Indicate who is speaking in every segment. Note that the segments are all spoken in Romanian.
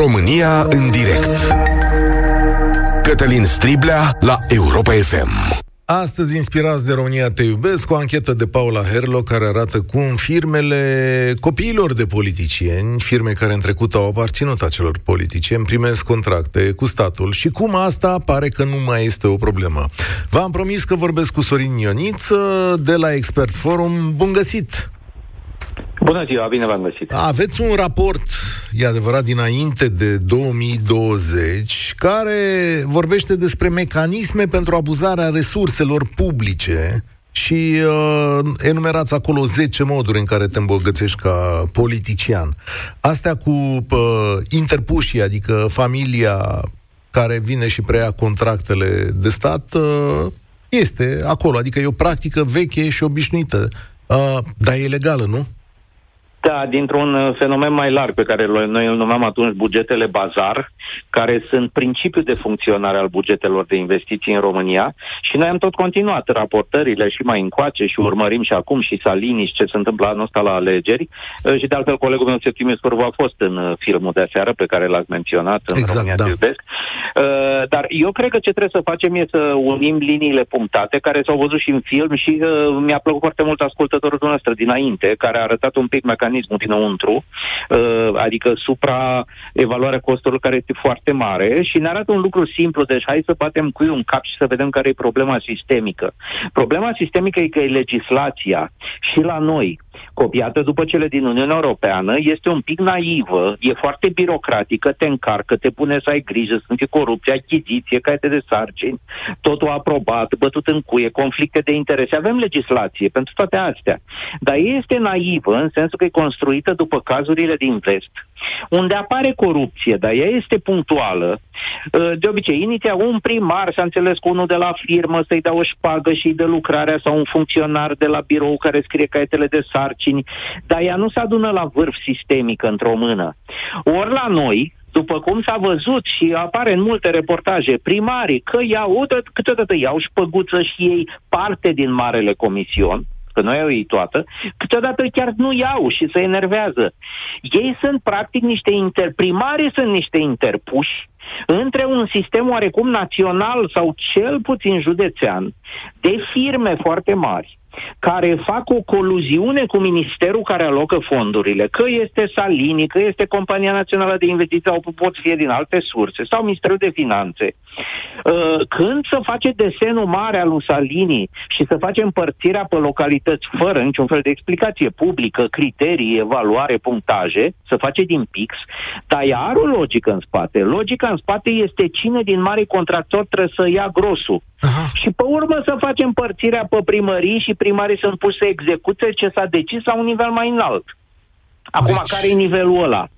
Speaker 1: România în direct Cătălin Striblea la Europa FM
Speaker 2: Astăzi, inspirați de România Te Iubesc, o anchetă de Paula Herlo care arată cum firmele copiilor de politicieni, firme care în trecut au aparținut acelor politicieni, primesc contracte cu statul și cum asta pare că nu mai este o problemă. V-am promis că vorbesc cu Sorin Ioniță de la Expert Forum. Bun găsit!
Speaker 3: Bună ziua, bine v-am găsit.
Speaker 2: Aveți un raport, e adevărat, dinainte de 2020, care vorbește despre mecanisme pentru abuzarea resurselor publice și uh, enumerați acolo 10 moduri în care te îmbogățești ca politician. Astea cu uh, interpușii, adică familia care vine și preia contractele de stat, uh, este acolo. Adică e o practică veche și obișnuită. Uh, dar e legală, nu?
Speaker 3: Da, dintr-un uh, fenomen mai larg pe care noi îl numeam atunci bugetele bazar, care sunt principiul de funcționare al bugetelor de investiții în România și noi am tot continuat raportările și mai încoace și urmărim și acum și Salini ce se întâmplă anul ăsta la alegeri uh, și de altfel colegul meu Septimiu Scurvu a fost în uh, filmul de aseară pe care l-ați menționat în
Speaker 2: exact,
Speaker 3: România
Speaker 2: da.
Speaker 3: Iubesc. Dar eu cred că ce trebuie să facem e să unim liniile punctate care s-au văzut și în film și mi-a plăcut foarte mult ascultătorul dumneavoastră dinainte, care a arătat un pic mecanismul mecanismul dinăuntru, uh, adică supra-evaluarea costurilor care este foarte mare și ne arată un lucru simplu, deci hai să batem cu un cap și să vedem care e problema sistemică. Problema sistemică e că e legislația și la noi, copiată după cele din Uniunea Europeană, este un pic naivă, e foarte birocratică, te încarcă, te pune să ai grijă, sunt corupție, achiziție, caiete de sarcini, totul aprobat, bătut în cuie, conflicte de interese. Avem legislație pentru toate astea. Dar este naivă în sensul că e construită după cazurile din vest, unde apare corupție, dar ea este punctuală. Uh, de obicei, iniția un primar s-a înțeles cu unul de la firmă să-i dea o șpagă și de lucrarea sau un funcționar de la birou care scrie caietele de sarcini, dar ea nu se adună la vârf sistemic într-o mână. Ori la noi, după cum s-a văzut și apare în multe reportaje, primarii că iau, câteodată iau șpăguță și ei parte din marele comision, că noi au ei toată, câteodată chiar nu iau și se enervează. Ei sunt practic niște inter... primarii sunt niște interpuși între un sistem oarecum național sau cel puțin județean de firme foarte mari care fac o coluziune cu ministerul care alocă fondurile, că este Salini, că este Compania Națională de Investiții sau pot fi din alte surse, sau Ministerul de Finanțe, uh, când să face desenul mare al lui Salini și să face împărțirea pe localități fără niciun fel de explicație publică, criterii, evaluare, punctaje, să face din pix, dar ea are o logică în spate. Logica în spate este cine din mari contractori trebuie să ia grosul. Aha. Și pe urmă să facem împărțirea pe primării și primarii sunt puși să execute ce s-a decis la un nivel mai înalt. Acum, deci... care e nivelul ăla?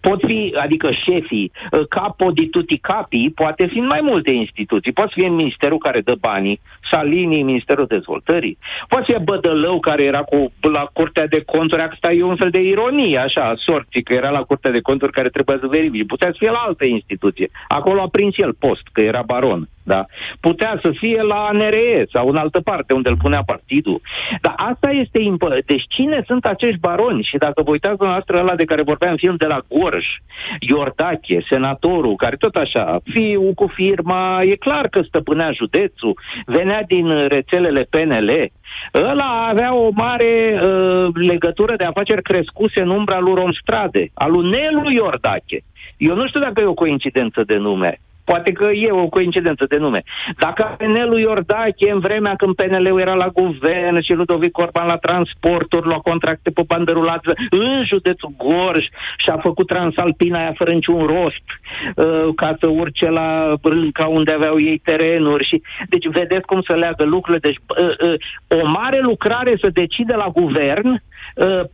Speaker 3: Pot fi, adică șefii, ă, capo di tutti capi, poate fi în mai multe instituții. Poate fi în ministerul care dă banii, Salini, Ministerul Dezvoltării. Poate fi Bădălău, care era cu, la Curtea de Conturi, asta e un fel de ironie, așa, sorții, că era la Curtea de Conturi care trebuia să verifice. Putea să fie la altă instituție. Acolo a prins el post, că era baron. Da? Putea să fie la NRE sau în altă parte unde îl punea partidul. Dar asta este imp- Deci cine sunt acești baroni? Și dacă vă uitați dumneavoastră ăla de care vorbeam film de la Gorj, Iordache, senatorul, care tot așa, fiu cu firma, e clar că stăpânea județul, venea din rețelele PNL, Ăla avea o mare uh, legătură de afaceri crescuse în umbra lui Romstrade, al lui Nelu Iordache. Eu nu știu dacă e o coincidență de nume. Poate că e o coincidență de nume. Dacă PNL-ul Iordache, în vremea când PNL-ul era la guvern și Ludovic Orban la transporturi, lua contracte pe bandă rulată în județul Gorj și a făcut Transalpina aia fără niciun rost uh, ca să urce la Brânca unde aveau ei terenuri. Și... Deci vedeți cum se leagă lucrurile. Deci uh, uh, o mare lucrare să decide la guvern Uh,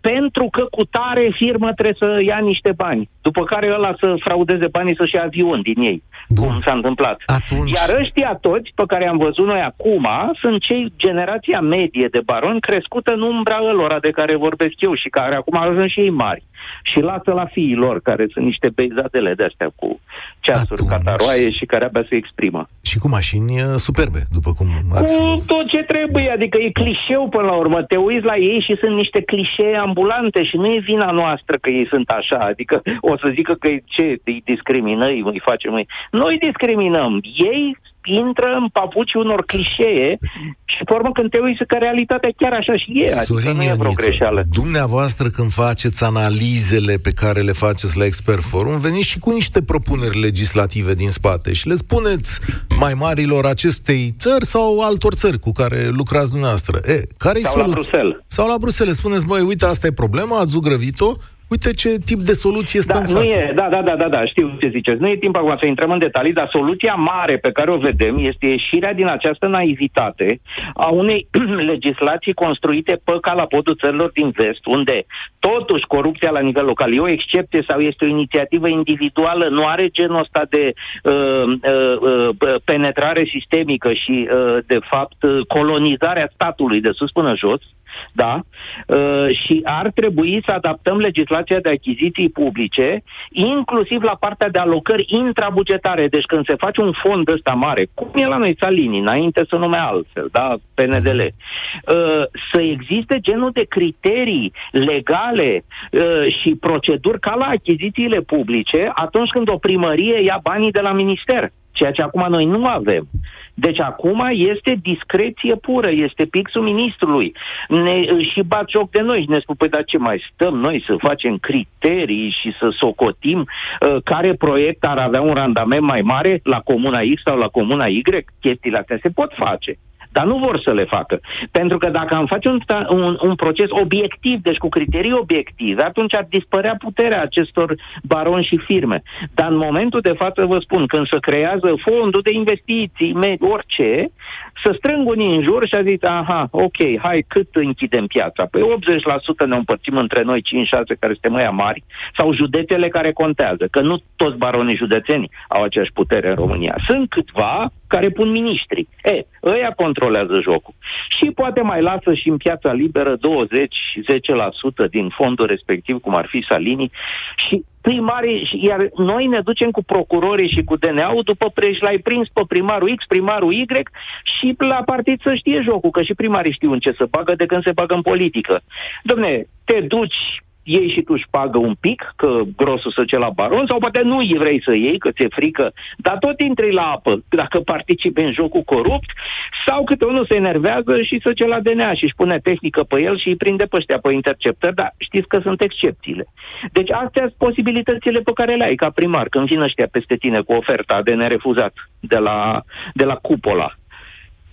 Speaker 3: pentru că cu tare firmă trebuie să ia niște bani. După care ăla să fraudeze banii să-și ia avion din ei, Bun. cum s-a întâmplat.
Speaker 2: Atunci...
Speaker 3: Iar ăștia toți pe care am văzut noi acum sunt cei generația medie de baroni crescută în umbra lor de care vorbesc eu și care acum ajung și ei mari și lasă la fiii lor, care sunt niște beizadele de-astea cu ceasuri Atunci... cataroaie și care abia se exprimă.
Speaker 2: Și cu mașini uh, superbe, după cum ați
Speaker 3: Cu tot ce trebuie, adică e clișeu până la urmă. Te uiți la ei și sunt niște clișee ambulante și nu e vina noastră că ei sunt așa. Adică o să zică că ce, îi discriminări, îi facem noi. Noi discriminăm. Ei intră în papuci unor clișee și pe urmă când te uiți că realitatea chiar așa și e,
Speaker 2: Sorin
Speaker 3: adică nu e vreo greșeală.
Speaker 2: Dumneavoastră când faceți analizele pe care le faceți la Expert Forum, veniți și cu niște propuneri legislative din spate și le spuneți mai marilor acestei țări sau altor țări cu care lucrați dumneavoastră. E, care
Speaker 3: sau soluția? la Bruxelles.
Speaker 2: Sau la Bruxelles. Spuneți, băi, uite, asta e problema, ați zugrăvit-o, Uite ce tip de soluție stă
Speaker 3: da,
Speaker 2: în
Speaker 3: față. Nu e, da, da, da, da, da, știu ce ziceți. Nu e timp acum să intrăm în detalii, dar soluția mare pe care o vedem este ieșirea din această naivitate a unei legislații construite pe calapodul țărilor din vest, unde totuși corupția la nivel local e o excepție sau este o inițiativă individuală, nu are genul ăsta de uh, uh, uh, penetrare sistemică și, uh, de fapt, uh, colonizarea statului de sus până jos, da? Uh, și ar trebui să adaptăm legislația de achiziții publice, inclusiv la partea de alocări intrabugetare. Deci când se face un fond ăsta mare, cum e la noi Salini, înainte să nume altfel, da? PNDL, uh, să existe genul de criterii legale uh, și proceduri ca la achizițiile publice atunci când o primărie ia banii de la minister ceea ce acum noi nu avem. Deci acum este discreție pură, este pixul ministrului. Ne, și bat joc de noi și ne spun, păi dar ce mai stăm noi să facem criterii și să socotim uh, care proiect ar avea un randament mai mare la comuna X sau la comuna Y? Chestiile astea se pot face. Dar nu vor să le facă. Pentru că dacă am face un, un, un proces obiectiv, deci cu criterii obiective, atunci ar dispărea puterea acestor baroni și firme. Dar în momentul de față vă spun, când se creează fondul de investiții, orice, să strâng unii în jur și a zis, aha, ok, hai, cât închidem piața? Păi 80% ne împărțim între noi 5-6 care suntem mai mari sau județele care contează, că nu toți baronii județeni au aceeași putere în România. Sunt câțiva care pun miniștri. E, ăia controlează jocul. Și poate mai lasă și în piața liberă 20-10% din fondul respectiv, cum ar fi Salini, și primarii, iar noi ne ducem cu procurorii și cu DNA-ul după preș, l-ai prins pe primarul X, primarul Y și la partid să știe jocul, că și primarii știu în ce să bagă de când se bagă în politică. Domne, te duci iei și tu șpagă un pic, că grosul să ce la baron, sau poate nu vrei să iei, că ți-e frică, dar tot intri la apă dacă participi în jocul corupt, sau câte unul se enervează și să ce la DNA și își pune tehnică pe el și îi prinde pe ăștia pe interceptări, dar știți că sunt excepțiile. Deci astea sunt posibilitățile pe care le ai ca primar, când vin ăștia peste tine cu oferta de nerefuzat de la, de la cupola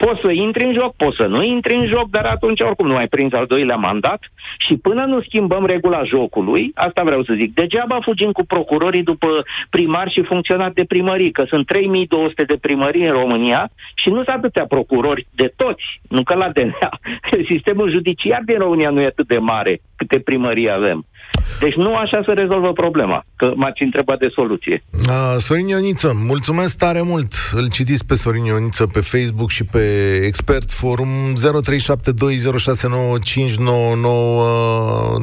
Speaker 3: Poți să intri în joc, poți să nu intri în joc, dar atunci oricum nu ai prins al doilea mandat și până nu schimbăm regula jocului, asta vreau să zic, degeaba fugim cu procurorii după primari și funcționari de primării, că sunt 3200 de primării în România și nu sunt atâtea procurori de toți, nu că la DNA. Sistemul judiciar din România nu e atât de mare câte primării avem. Deci nu așa se rezolvă problema, că m-ați întrebat de soluție.
Speaker 2: A, Sorin Ioniță, mulțumesc tare mult. Îl citiți pe Sorin Ioniță pe Facebook și pe Expert Forum 0372069599.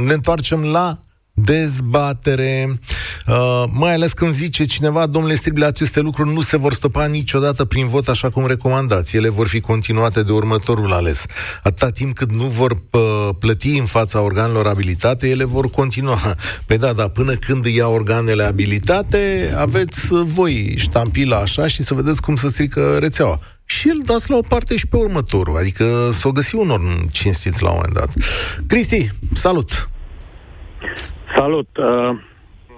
Speaker 2: Ne întoarcem la dezbatere, uh, mai ales când zice cineva, domnule Strible, aceste lucruri nu se vor stopa niciodată prin vot așa cum recomandați. Ele vor fi continuate de următorul ales. Atâta timp cât nu vor uh, plăti în fața organelor abilitate, ele vor continua. Păi da, dar până când ia organele abilitate, aveți voi ștampila așa și să vedeți cum să strică rețeaua și îl dați la o parte și pe următorul. Adică să o găsi unor cinstit la un moment dat. Cristi, salut!
Speaker 4: Salut! Uh,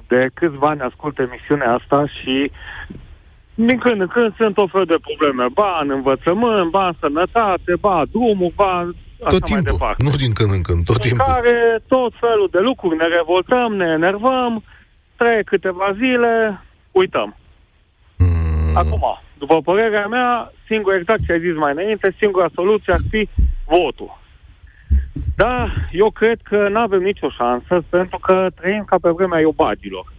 Speaker 4: de câțiva ani ascult emisiunea asta și din când în când sunt o fel de probleme. Ba în învățământ, ba în sănătate, ba drumul, ba
Speaker 2: tot timpul, mai departe. nu din când în când, tot în timpul.
Speaker 4: care tot felul de lucruri, ne revoltăm, ne enervăm, trec câteva zile, uităm. Mm. Acum, după părerea mea, singur exact ce ai zis mai înainte, singura soluție ar fi votul. Da, eu cred că nu avem nicio șansă pentru că trăim ca pe vremea iobagilor.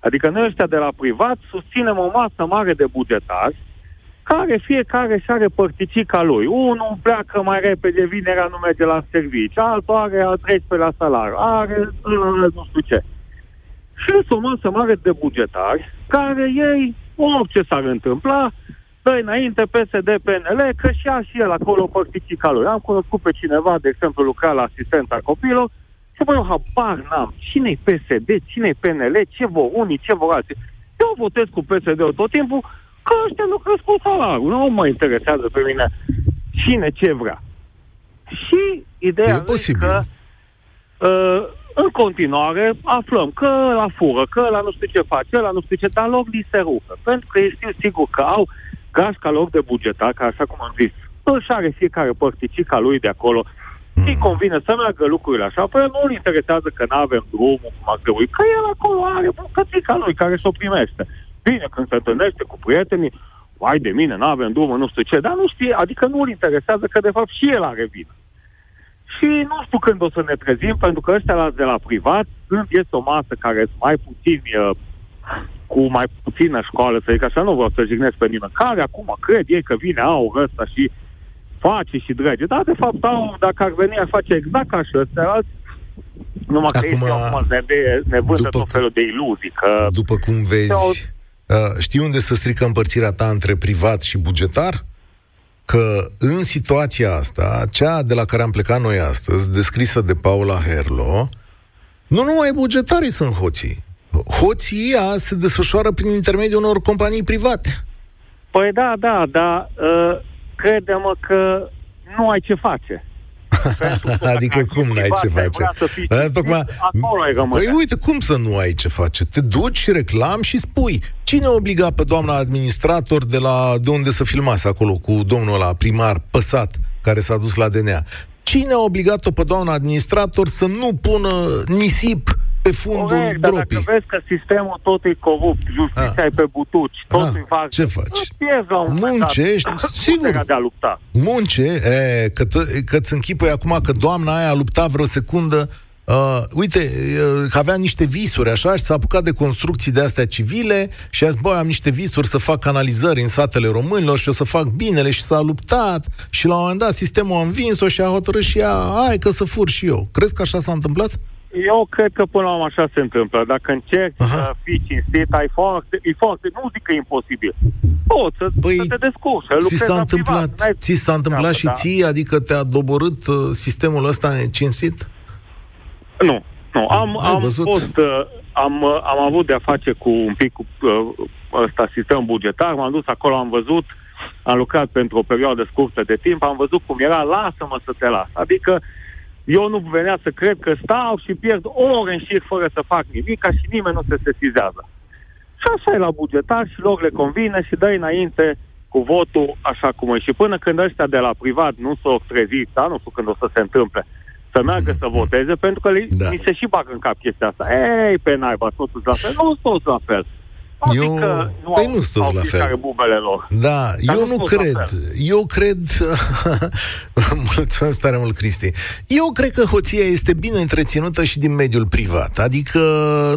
Speaker 4: Adică noi ăștia de la privat susținem o masă mare de bugetari care fiecare și are părticica lui. Unul pleacă mai repede, vinerea nu merge la servici, altul are al 13 la salariu, are nu știu ce. și sunt o masă mare de bugetari care ei, orice s-ar întâmpla, dă înainte PSD, PNL, că și a și el acolo părticica lui. Am cunoscut pe cineva, de exemplu, lucra la asistența copilor și bă, eu habar n-am. Cine-i PSD, cine-i PNL, ce vor unii, ce vor alții. Eu votez cu PSD-ul tot timpul că ăștia nu crescut salariul. Nu mă interesează pe mine cine ce vrea. Și ideea
Speaker 2: E posibil.
Speaker 4: că uh, în continuare aflăm că la fură, că la nu știu ce face, la nu știu ce, dar loc li se rupă. Pentru că ei știu sigur că au gașca lor de bugetar, că așa cum am zis, își șare fiecare părticica lui de acolo,
Speaker 2: Mm.
Speaker 4: îi convine să meargă lucrurile așa, păi nu îl interesează că nu avem drumul cum ar trebui, că el acolo are bucățica lui care și-o primește. Bine, când se întâlnește cu prietenii, vai de mine, nu avem drumul, nu știu ce, dar nu știe, adică nu îl interesează că de fapt și el are vină. Și nu știu când o să ne trezim, pentru că ăștia la, de la privat, când este o masă care sunt mai puțin, uh, cu mai puțină școală, să zic așa, nu vreau să jignesc pe nimeni, care acum cred ei că vine aur ăsta și face și drege, dar de fapt au, dacă ar veni, ar face exact ca și ăstea alți, numai că
Speaker 2: Acum,
Speaker 4: ei acum ne, de, ne vândă
Speaker 2: după
Speaker 4: tot felul de iluzii, că
Speaker 2: După cum vezi, uh, știi unde să strică împărțirea ta între privat și bugetar? Că în situația asta, cea de la care am plecat noi astăzi, descrisă de Paula Herlo, nu numai bugetarii sunt hoții. Hoții ea se desfășoară prin intermediul unor companii private.
Speaker 4: Păi da, da, da, uh, crede-mă că nu ai ce face. Pentru că
Speaker 2: adică
Speaker 4: dacă
Speaker 2: cum
Speaker 4: ai
Speaker 2: n-ai ce
Speaker 4: privat, ai
Speaker 2: face?
Speaker 4: vrea să fii
Speaker 2: Da,
Speaker 4: cinstit,
Speaker 2: tocmai,
Speaker 4: acolo ai rămâne.
Speaker 2: păi uite, cum să nu ai ce face? Te duci și reclam și spui. Cine obliga pe doamna administrator de la de unde să filmase acolo cu domnul ăla primar păsat care s-a dus la DNA? Cine a obligat-o pe doamna administrator să nu pună nisip pe fundul
Speaker 4: Corect, dar dacă
Speaker 2: gropii?
Speaker 4: vezi că sistemul tot e corupt, justiția e pe butuci, tot
Speaker 2: Ah,
Speaker 4: e fac...
Speaker 2: ce faci?
Speaker 4: Îți pierzi la un moment dat
Speaker 2: Muncești, sigur.
Speaker 4: puterea de a lupta.
Speaker 2: Munce, e, că, t- că ți închipui acum că doamna aia a luptat vreo secundă Uh, uite, uh, că avea niște visuri, așa, și s-a apucat de construcții de astea civile și a zis, băi, am niște visuri să fac canalizări în satele românilor și o să fac binele și s-a luptat și la un moment dat sistemul a învins-o și a hotărât și ea, hai că să fur și eu. Crezi că așa s-a întâmplat?
Speaker 4: Eu cred că până la urmă așa se întâmplă. Dacă încerci
Speaker 2: Aha.
Speaker 4: să fii cinstit, ai foarte, e foarte, nu zic că e imposibil. Poți să,
Speaker 2: Păi,
Speaker 4: să te descurci, să
Speaker 2: Ți
Speaker 4: lucrezi
Speaker 2: s-a
Speaker 4: la
Speaker 2: întâmplat,
Speaker 4: privat. N-ai
Speaker 2: ți s-a întâmplat
Speaker 4: treabă,
Speaker 2: și
Speaker 4: da.
Speaker 2: ție, adică te-a doborât uh, sistemul ăsta cinstit?
Speaker 4: Nu, nu. Am,
Speaker 2: Ai
Speaker 4: am
Speaker 2: văzut?
Speaker 4: fost, uh, am, uh, am avut de-a face cu un pic cu uh, ăsta sistem bugetar, m-am dus acolo, am văzut, am lucrat pentru o perioadă scurtă de timp, am văzut cum era, lasă-mă să te las. Adică eu nu venea să cred că stau și pierd ore în șir fără să fac nimic, ca și nimeni nu se sesizează. Și așa e la bugetar și lor le convine și dă înainte cu votul așa cum e. Și până când ăștia de la privat nu s-au trezit, da, nu știu când o să se întâmple, să meargă să voteze, pentru că li,
Speaker 2: Da.
Speaker 4: da. se și bagă în cap chestia asta. Ei, pe naiba, toți sunt la fel. Nu sunt toți la fel. Nu
Speaker 2: Eu-
Speaker 4: zic că nu
Speaker 2: păi
Speaker 4: au,
Speaker 2: nu sunt toți
Speaker 4: au
Speaker 2: la fel.
Speaker 4: fiecare bubele lor.
Speaker 2: Da,
Speaker 4: Dar
Speaker 2: eu
Speaker 4: nu
Speaker 2: nu
Speaker 4: spun la
Speaker 2: cred.
Speaker 4: fel.
Speaker 2: Eu cred... Mulțumesc tare mult, Cristi. Eu cred că hoția este bine întreținută și din mediul privat. Adică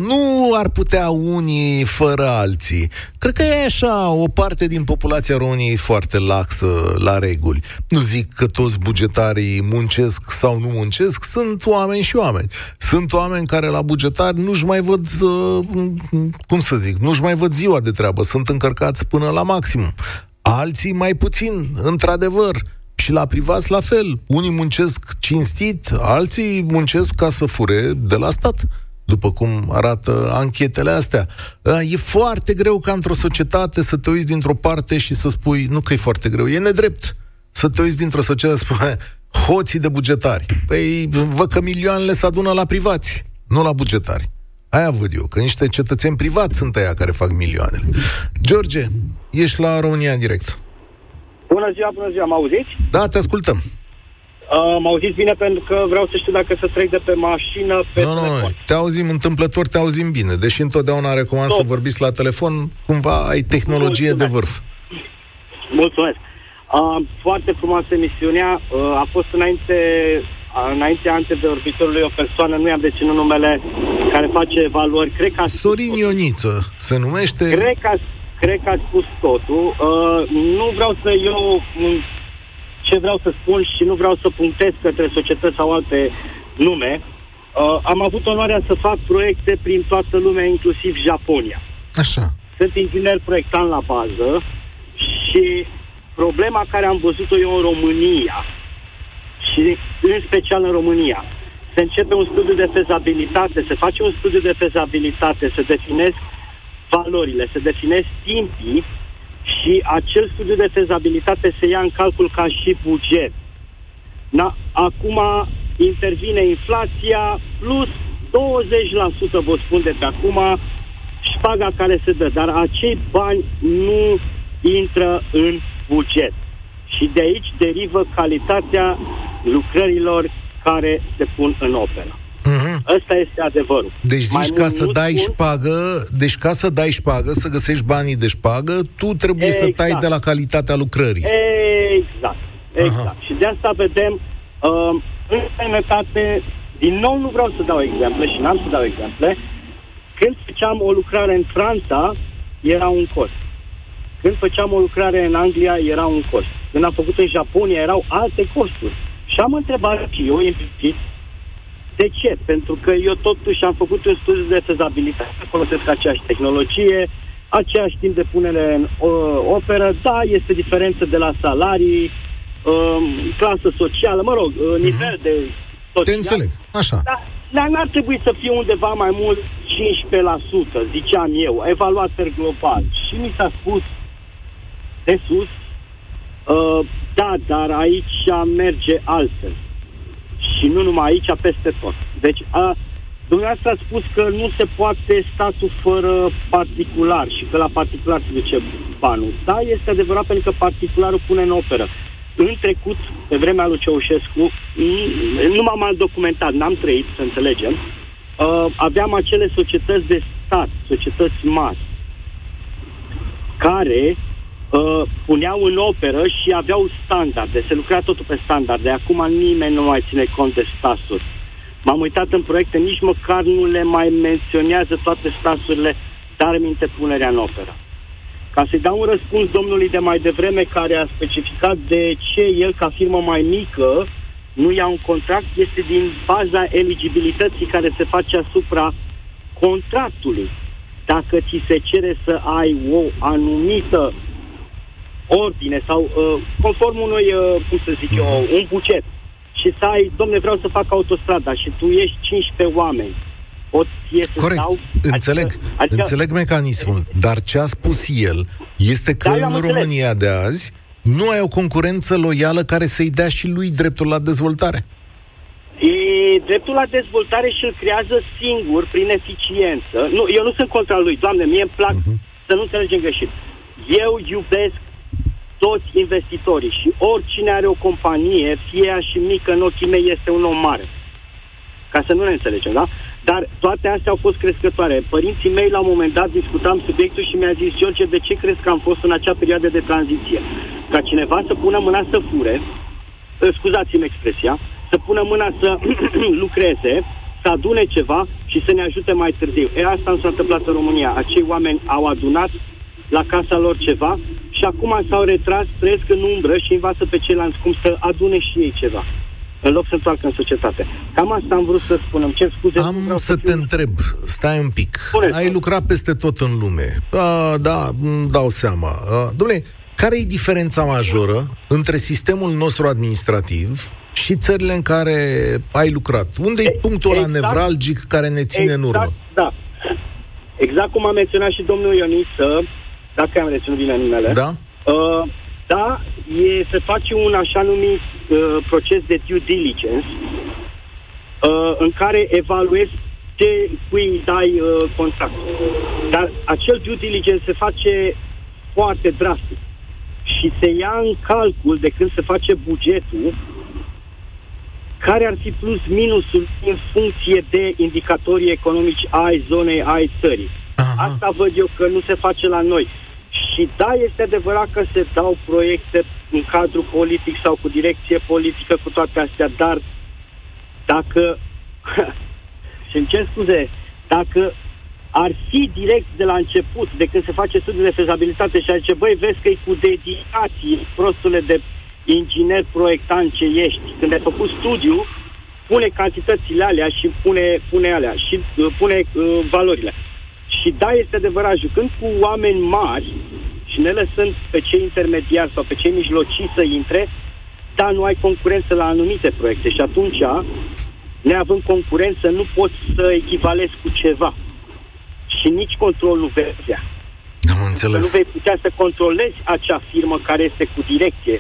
Speaker 2: nu ar putea unii fără alții. Cred că e așa, o parte din populația României foarte laxă la reguli. Nu zic că toți bugetarii muncesc sau nu muncesc, sunt oameni și oameni. Sunt oameni care la bugetari nu-și mai văd, uh, cum să zic, nu-și mai văd ziua de treabă, sunt încărcați până la maximum. Alții mai puțin, într-adevăr. Și la privați la fel. Unii muncesc cinstit, alții muncesc ca să fure de la stat după cum arată anchetele astea. E foarte greu ca într-o societate să te uiți dintr-o parte și să spui, nu că e foarte greu, e nedrept să te uiți dintr-o societate și să spui, hoții de bugetari. Păi văd că milioanele se adună la privați, nu la bugetari. Aia văd eu, că niște cetățeni privați sunt aia care fac milioanele. George, ești la România în direct.
Speaker 5: Bună ziua, bună ziua, mă auziți?
Speaker 2: Da, te ascultăm.
Speaker 5: Uh, mă auziți bine pentru că vreau să știu dacă să trec de pe mașină pe
Speaker 2: Nu, nu,
Speaker 5: telefon.
Speaker 2: te auzim întâmplător, te auzim bine. Deși întotdeauna recomand
Speaker 5: Top.
Speaker 2: să vorbiți la telefon, cumva ai tehnologie de
Speaker 5: Mulțumesc.
Speaker 2: vârf.
Speaker 5: Mulțumesc. Uh, foarte frumoasă emisiunea. Uh, a fost înainte, uh, înainte antevorbitorului o persoană, nu i-am deținut numele, care face evaluări. Cred că a spus
Speaker 2: Sorin
Speaker 5: totul.
Speaker 2: Ioniță se numește...
Speaker 5: Cred că, a- cred că a spus totul. Uh, nu vreau să eu m, ce vreau să spun și nu vreau să punctez către societăți sau alte nume. Uh, am avut onoarea să fac proiecte prin toată lumea, inclusiv Japonia.
Speaker 2: Așa.
Speaker 5: Sunt inginer proiectant la bază și problema care am văzut-o eu în România și în special în România, se începe un studiu de fezabilitate, se face un studiu de fezabilitate, se definesc valorile, se definesc timpii și acel studiu de fezabilitate se ia în calcul ca și buget. Na, acum intervine inflația plus 20% vă spun de pe acum șpaga care se dă, dar acei bani nu intră în buget. Și de aici derivă calitatea lucrărilor care se pun în operă.
Speaker 2: Mm-hmm.
Speaker 5: Ăsta este adevărul.
Speaker 2: Deci zici
Speaker 5: Mai
Speaker 2: ca
Speaker 5: mult
Speaker 2: să
Speaker 5: nu
Speaker 2: dai
Speaker 5: spun-
Speaker 2: șpagă, deci ca să dai șpagă, să găsești banii de șpagă, tu trebuie să tai
Speaker 5: Exact.
Speaker 2: de la calitatea lucrării.
Speaker 5: Exact, exact.
Speaker 2: Aha.
Speaker 5: Și de asta vedem uh, în sănătate, din nou nu vreau să dau exemple și n-am să dau exemple, când făceam o lucrare în Franța, era un cost. Când făceam o lucrare în Anglia, era un cost. Când am făcut în Japonia, erau alte costuri. Și am întrebat și eu implicit de ce? Pentru că eu totuși am făcut un studiu de fezabilitate, folosesc aceeași tehnologie, aceeași timp de punere în uh, operă, da, este diferență de la salarii, um, clasă socială, mă rog, uh, nivel de social.
Speaker 2: Te înțeleg. Așa.
Speaker 5: Dar, dar n-ar trebui să fie undeva mai mult 15%, ziceam eu, evaluat per global. Și mi s-a spus de sus, uh, da, dar aici merge altfel. Și nu numai aici, peste tot. Deci, a, dumneavoastră a spus că nu se poate statul fără particular și că la particular se duce banul. Da, este adevărat pentru că particularul pune în operă. În trecut, pe vremea lui Ceaușescu, n- nu m-am mai documentat, n-am trăit, să înțelegem, uh, aveam acele societăți de stat, societăți mari, care uh, puneau în operă și aveau standarde. Se lucra totul pe standarde. Acum nimeni nu mai ține cont de stasuri. M-am uitat în proiecte, nici măcar nu le mai menționează toate stasurile, dar minte punerea în operă. Ca să-i dau un răspuns domnului de mai devreme care a specificat de ce el, ca firmă mai mică, nu ia un contract, este din baza eligibilității care se face asupra contractului. Dacă ți se cere să ai o anumită ordine sau uh, conform unui, uh, cum să zic eu, un buget și să ai, domne, vreau să fac autostrada și tu ești 15 oameni, pot ție să
Speaker 2: Corect,
Speaker 5: stau?
Speaker 2: înțeleg,
Speaker 5: adică,
Speaker 2: înțeleg mecanismul, dar ce a spus el este că
Speaker 5: Da, eu am
Speaker 2: în
Speaker 5: înțeles.
Speaker 2: România de azi nu ai o concurență loială care să-i dea și lui dreptul la dezvoltare.
Speaker 5: E, dreptul la dezvoltare și îl creează singur prin eficiență. Nu, eu nu sunt contra lui, doamne, mie îmi plac
Speaker 2: Mhm.
Speaker 5: să nu înțelegem greșit. Eu iubesc toți investitorii și oricine are o companie, fie ea și mică în ochii mei, este un om mare. Ca să nu ne înțelegem, da? Dar toate astea au fost crescătoare. Părinții mei, la un moment dat, discutam subiectul și mi-a zis, George, de ce crezi că am fost în acea perioadă de tranziție? Ca cineva să pună mâna să fure, eh, scuzați-mi expresia, să pună mâna să lucreze, să adune ceva și să ne ajute mai târziu. E asta nu s-a întâmplat în România. Acei oameni au adunat la casa lor ceva și acum s-au retras, trăiesc în umbră și învață pe ceilalți cum să adune și ei ceva în loc să întoarcă în societate. Cam asta am vrut să spun. Îmi cer scuze. nu
Speaker 2: Am
Speaker 5: vreau
Speaker 2: să te
Speaker 5: fiu-
Speaker 2: întreb, stai un pic.
Speaker 5: Spune-ți.
Speaker 2: Ai lucrat peste tot în lume. A, da, îmi dau seama. A, dom'le, care e diferența majoră între sistemul nostru administrativ și țările în care ai lucrat? Unde e
Speaker 5: E-
Speaker 2: punctul ăla
Speaker 5: exact.
Speaker 2: nevralgic care ne ține în urmă?
Speaker 5: da. Exact cum a menționat și domnul Ioniță, dacă am reținut bine numele,
Speaker 2: Da?
Speaker 5: Uh, da, e, se face un așa numit uh, proces de due diligence uh, în care evaluezi ce cui îi dai uh, contract. Dar acel due diligence se face foarte drastic și se ia în calcul de când se face bugetul care ar fi plus minusul în funcție de indicatorii economici ai zonei, ai țării.
Speaker 2: Aha.
Speaker 5: Asta văd eu că nu se face la noi. Și da, este adevărat că se dau proiecte în cadru politic sau cu direcție politică cu toate astea, dar dacă și îmi cer scuze, dacă ar fi direct de la început, de când se face studiul de fezabilitate și ar zice, băi, vezi că e cu dedicație, prostule de inginer proiectant ce ești. Când ai făcut studiu, pune cantitățile alea și pune, pune alea și uh, pune uh, valorile. Și da, este adevărat, jucând cu oameni mari și ne lăsând pe cei intermediari sau pe cei mijlocii să intre, da, nu ai concurență la anumite proiecte și atunci, neavând concurență, nu poți să echivalezi cu ceva. Și nici control nu vei avea.
Speaker 2: Am înțeles.
Speaker 5: Nu vei putea să controlezi acea firmă care este cu direcție.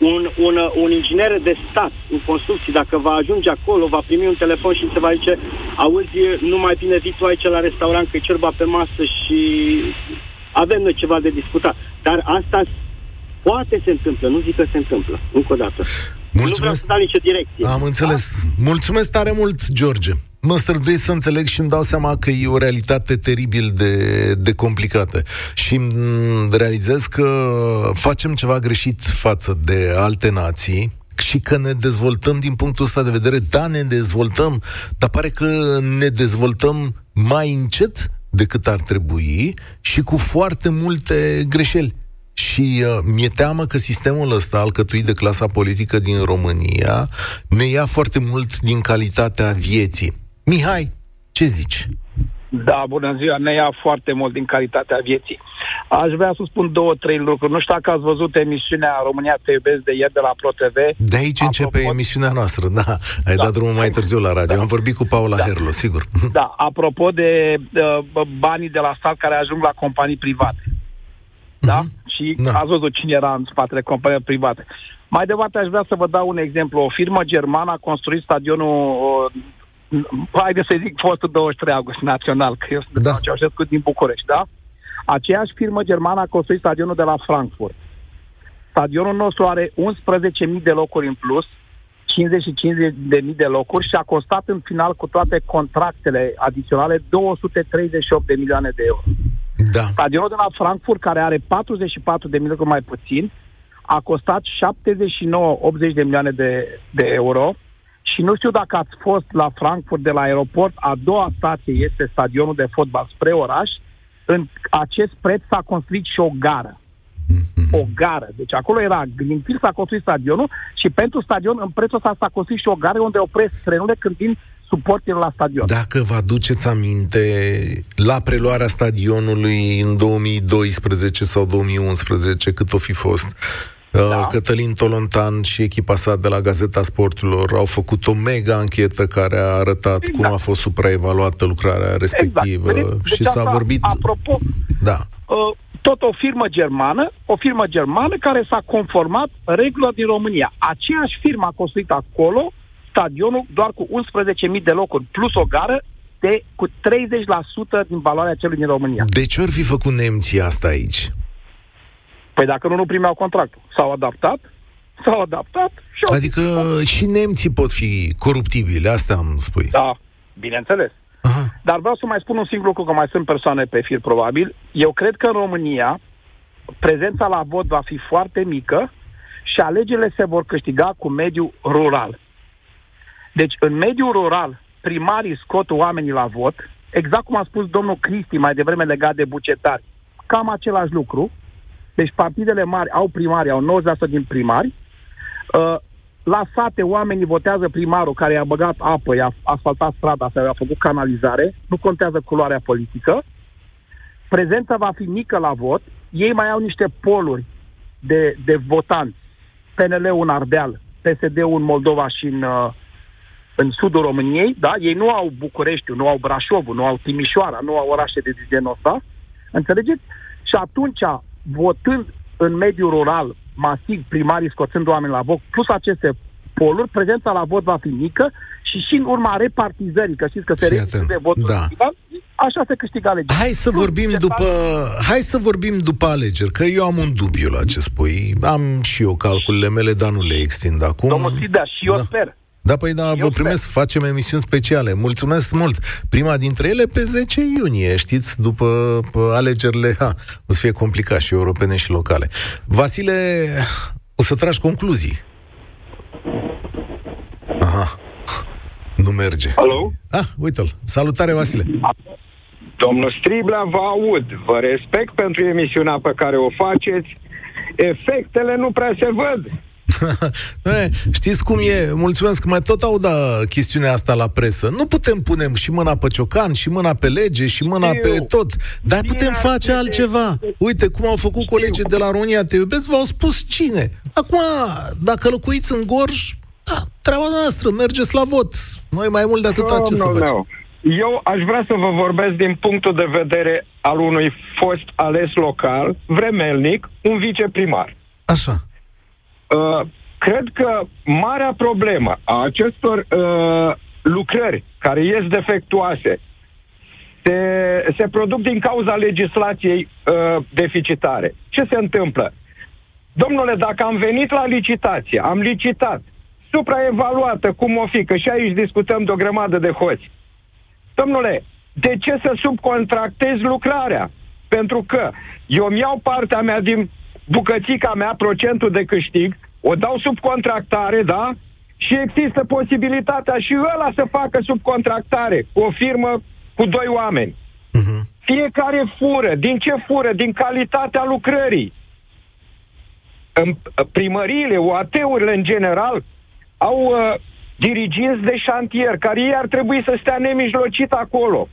Speaker 5: Un, un, un inginer de stat în construcții, dacă va ajunge acolo, va primi un telefon și se va zice auzi, nu mai bine vii tu aici la restaurant, că e cerba pe masă și avem noi ceva de discutat. Dar asta poate se întâmplă, nu zic că se întâmplă, încă o dată. Mulțumesc. Nu vreau să dau nicio direcție.
Speaker 2: Am înțeles. Da? Mulțumesc tare mult, George. Mă străduiesc să înțeleg și îmi dau seama că e o realitate teribil de, de complicată. Și realizez că facem ceva greșit față de alte nații, și că ne dezvoltăm din punctul ăsta de vedere. Da, ne dezvoltăm, dar pare că ne dezvoltăm mai încet decât ar trebui și cu foarte multe greșeli. Și uh, mi-e teamă că sistemul ăsta, alcătuit de clasa politică din România, ne ia foarte mult din calitatea vieții. Mihai, ce zici?
Speaker 6: Da, bună ziua, ne ia foarte mult din calitatea vieții. Aș vrea să spun două, trei lucruri. Nu știu dacă ați văzut emisiunea România Te iubesc de ieri de la ProTV.
Speaker 2: De aici apropo... începe emisiunea noastră, da. Ai da. dat drumul mai târziu la radio. Da. Am vorbit cu Paula da. Herlo, sigur.
Speaker 6: Da, apropo de uh, banii de la stat care ajung la companii private. Da? Uh-huh și da. ați văzut cine era în spatele companiei private. Mai departe, aș vrea să vă dau un exemplu. O firmă germană a construit stadionul, uh, haideți să zic, fostul 23 august național, că eu sunt da. de Ceaușescu din București, da? Aceeași firmă germană a construit stadionul de la Frankfurt. Stadionul nostru are 11.000 de locuri în plus, 55.000 de locuri și a costat în final cu toate contractele adiționale 238 de milioane de euro.
Speaker 2: Da.
Speaker 6: Stadionul de la Frankfurt, care are 44 de milioane mai puțin, a costat 79-80 de milioane de, de euro și nu știu dacă ați fost la Frankfurt de la aeroport, a doua stație este stadionul de fotbal spre oraș. În acest preț s-a construit și o gară. Mm-hmm. O gară. Deci acolo era Greenfield, s-a construit stadionul și pentru stadion, în prețul ăsta s-a construit și o gară unde opresc trenurile când vin suporteri la stadion.
Speaker 2: Dacă vă aduceți aminte, la preluarea stadionului în 2012 sau 2011, cât o fi fost, uh, da. Cătălin Tolontan și echipa sa de la Gazeta Sporturilor au făcut o mega anchetă care a arătat exact. cum a fost supraevaluată lucrarea respectivă exact. și deci s-a vorbit...
Speaker 6: Apropo,
Speaker 2: da.
Speaker 6: Uh, tot o firmă germană, o firmă germană care s-a conformat regulilor din România. Aceeași firmă a construit acolo stadionul doar cu 11.000 de locuri, plus o gară, de cu 30% din valoarea celui din România.
Speaker 2: De ce ori fi făcut nemții asta aici?
Speaker 6: Păi dacă nu, nu primeau contractul. S-au adaptat, s-au adaptat și au
Speaker 2: Adică și nemții pot fi coruptibili, asta am spui.
Speaker 6: Da, bineînțeles. Aha. Dar vreau să mai spun un singur lucru, că mai sunt persoane pe fir probabil. Eu cred că în România prezența la vot va fi foarte mică și alegerile se vor câștiga cu mediul rural. Deci, în mediul rural, primarii scot oamenii la vot, exact cum a spus domnul Cristi mai devreme legat de bucetari. Cam același lucru. Deci partidele mari au primari, au 90% din primari. Uh, la sate oamenii votează primarul care i-a băgat apă, i-a asfaltat strada sau i-a făcut canalizare, nu contează culoarea politică. Prezența va fi mică la vot, ei mai au niște poluri de, de votanți. PNL-ul în Ardeal, PSD-ul în Moldova și în, uh, în sudul României, da? Ei nu au Bucureștiul, nu au Brașovul, nu au Timișoara, nu au orașe de genul ăsta, înțelegeți? Și atunci, votând în mediul rural, masiv, primarii scoțând oameni la vot, plus aceste poluri, prezența la vot va fi mică și și în urma repartizării, că știți că se de votul da. final, așa se câștigă alegerile.
Speaker 2: Hai să vorbim după hai să vorbim după alegeri, că eu am un dubiu la ce spui. Am și eu calculele mele, dar nu le extind acum.
Speaker 6: Domnul Sidea, și eu da. sper.
Speaker 2: Da, păi da, Eu vă primesc, sper. facem emisiuni speciale. Mulțumesc mult. Prima dintre ele pe 10 iunie, știți, după alegerile, ha, o să fie complicat și europene și locale. Vasile, o să tragi concluzii. Aha, nu merge.
Speaker 7: Alo?
Speaker 2: Ah, uite-l. Salutare, Vasile.
Speaker 7: Domnul Striblea, vă aud. Vă respect pentru emisiunea pe care o faceți. Efectele nu prea se văd.
Speaker 2: Știți cum e? Mulțumesc, mai tot aud da, chestiunea asta la presă. Nu putem pune și mâna pe ciocan, și mâna pe lege, și mâna Știu. pe tot. Dar putem face altceva. Uite cum au făcut Știu. colegii de la România Te iubesc, v-au spus cine. Acum, dacă locuiți în Gorj, da, treaba noastră, mergeți la vot. Noi mai mult de atâta no, ce no, să facem. No.
Speaker 7: Eu aș vrea să vă vorbesc din punctul de vedere al unui fost ales local, vremelnic, un viceprimar.
Speaker 2: Așa.
Speaker 7: Uh, cred că marea problemă a acestor uh, lucrări care ies defectuoase se, se produc din cauza legislației uh, deficitare. Ce se întâmplă? Domnule, dacă am venit la licitație, am licitat, supraevaluată cum o fi, că și aici discutăm de o grămadă de hoți. Domnule, de ce să subcontractez lucrarea? Pentru că eu îmi iau partea mea din bucățica mea, procentul de câștig, o dau subcontractare, da? Și există posibilitatea și ăla să facă subcontractare cu o firmă cu doi oameni. Uh-huh. Fiecare fură. Din ce fură? Din calitatea lucrării. În primăriile, UAT-urile în general, au uh, diriginți de șantier, care ei ar trebui să stea nemijlocit acolo.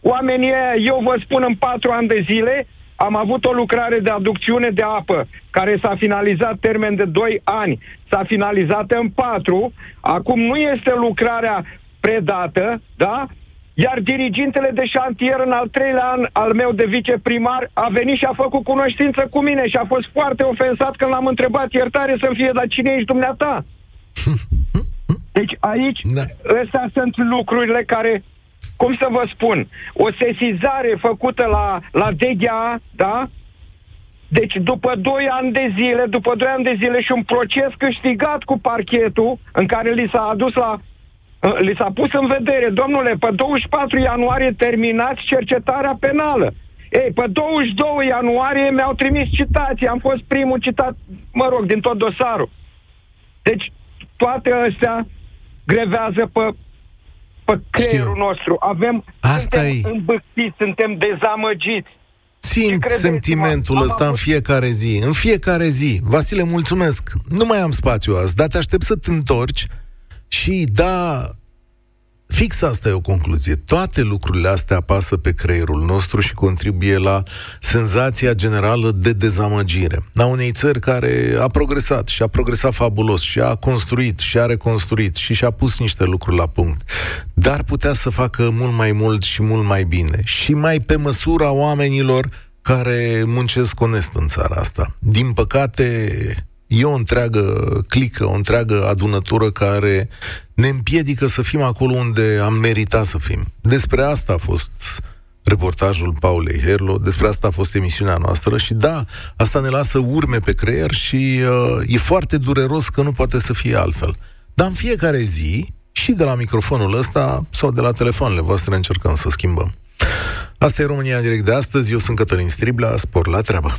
Speaker 7: Oamenii ăia, eu vă spun, în patru ani de zile, am avut o lucrare de aducțiune de apă care s-a finalizat termen de 2 ani, s-a finalizat în 4, acum nu este lucrarea predată, da? Iar dirigintele de șantier în al treilea an al meu de viceprimar a venit și a făcut cunoștință cu mine și a fost foarte ofensat când l-am întrebat iertare să fie, dar cine ești dumneata? Deci aici, da. astea sunt lucrurile care cum să vă spun, o sesizare făcută la, la DGA, da? Deci după 2 ani de zile, după 2 ani de zile și un proces câștigat cu parchetul, în care li s-a adus la uh, li s-a pus în vedere, domnule, pe 24 ianuarie terminați cercetarea penală. Ei, pe 22 ianuarie mi-au trimis citații, am fost primul citat, mă rog, din tot dosarul. Deci, toate astea grevează pe pe creierul Știu. nostru. Avem,
Speaker 2: Asta
Speaker 7: suntem
Speaker 2: e.
Speaker 7: îmbâctiți, suntem dezamăgiți.
Speaker 2: Simt sentimentul ăsta în fiecare zi. În fiecare zi. Vasile, mulțumesc. Nu mai am spațiu azi, dar te aștept să te întorci și da, Fix asta e o concluzie. Toate lucrurile astea apasă pe creierul nostru și contribuie la senzația generală de dezamăgire. La unei țări care a progresat și a progresat fabulos și a construit și a reconstruit și și-a pus niște lucruri la punct, dar putea să facă mult mai mult și mult mai bine și mai pe măsura oamenilor care muncesc onest în țara asta. Din păcate, e o întreagă clică, o întreagă adunătură care ne împiedică să fim acolo unde am meritat să fim. Despre asta a fost reportajul Paulei Herlo, despre asta a fost emisiunea noastră și da, asta ne lasă urme pe creier și uh, e foarte dureros că nu poate să fie altfel. Dar în fiecare zi, și de la microfonul ăsta sau de la telefoanele voastre încercăm să schimbăm. Asta e România în direct de astăzi, eu sunt Cătălin Striblea, spor la treabă.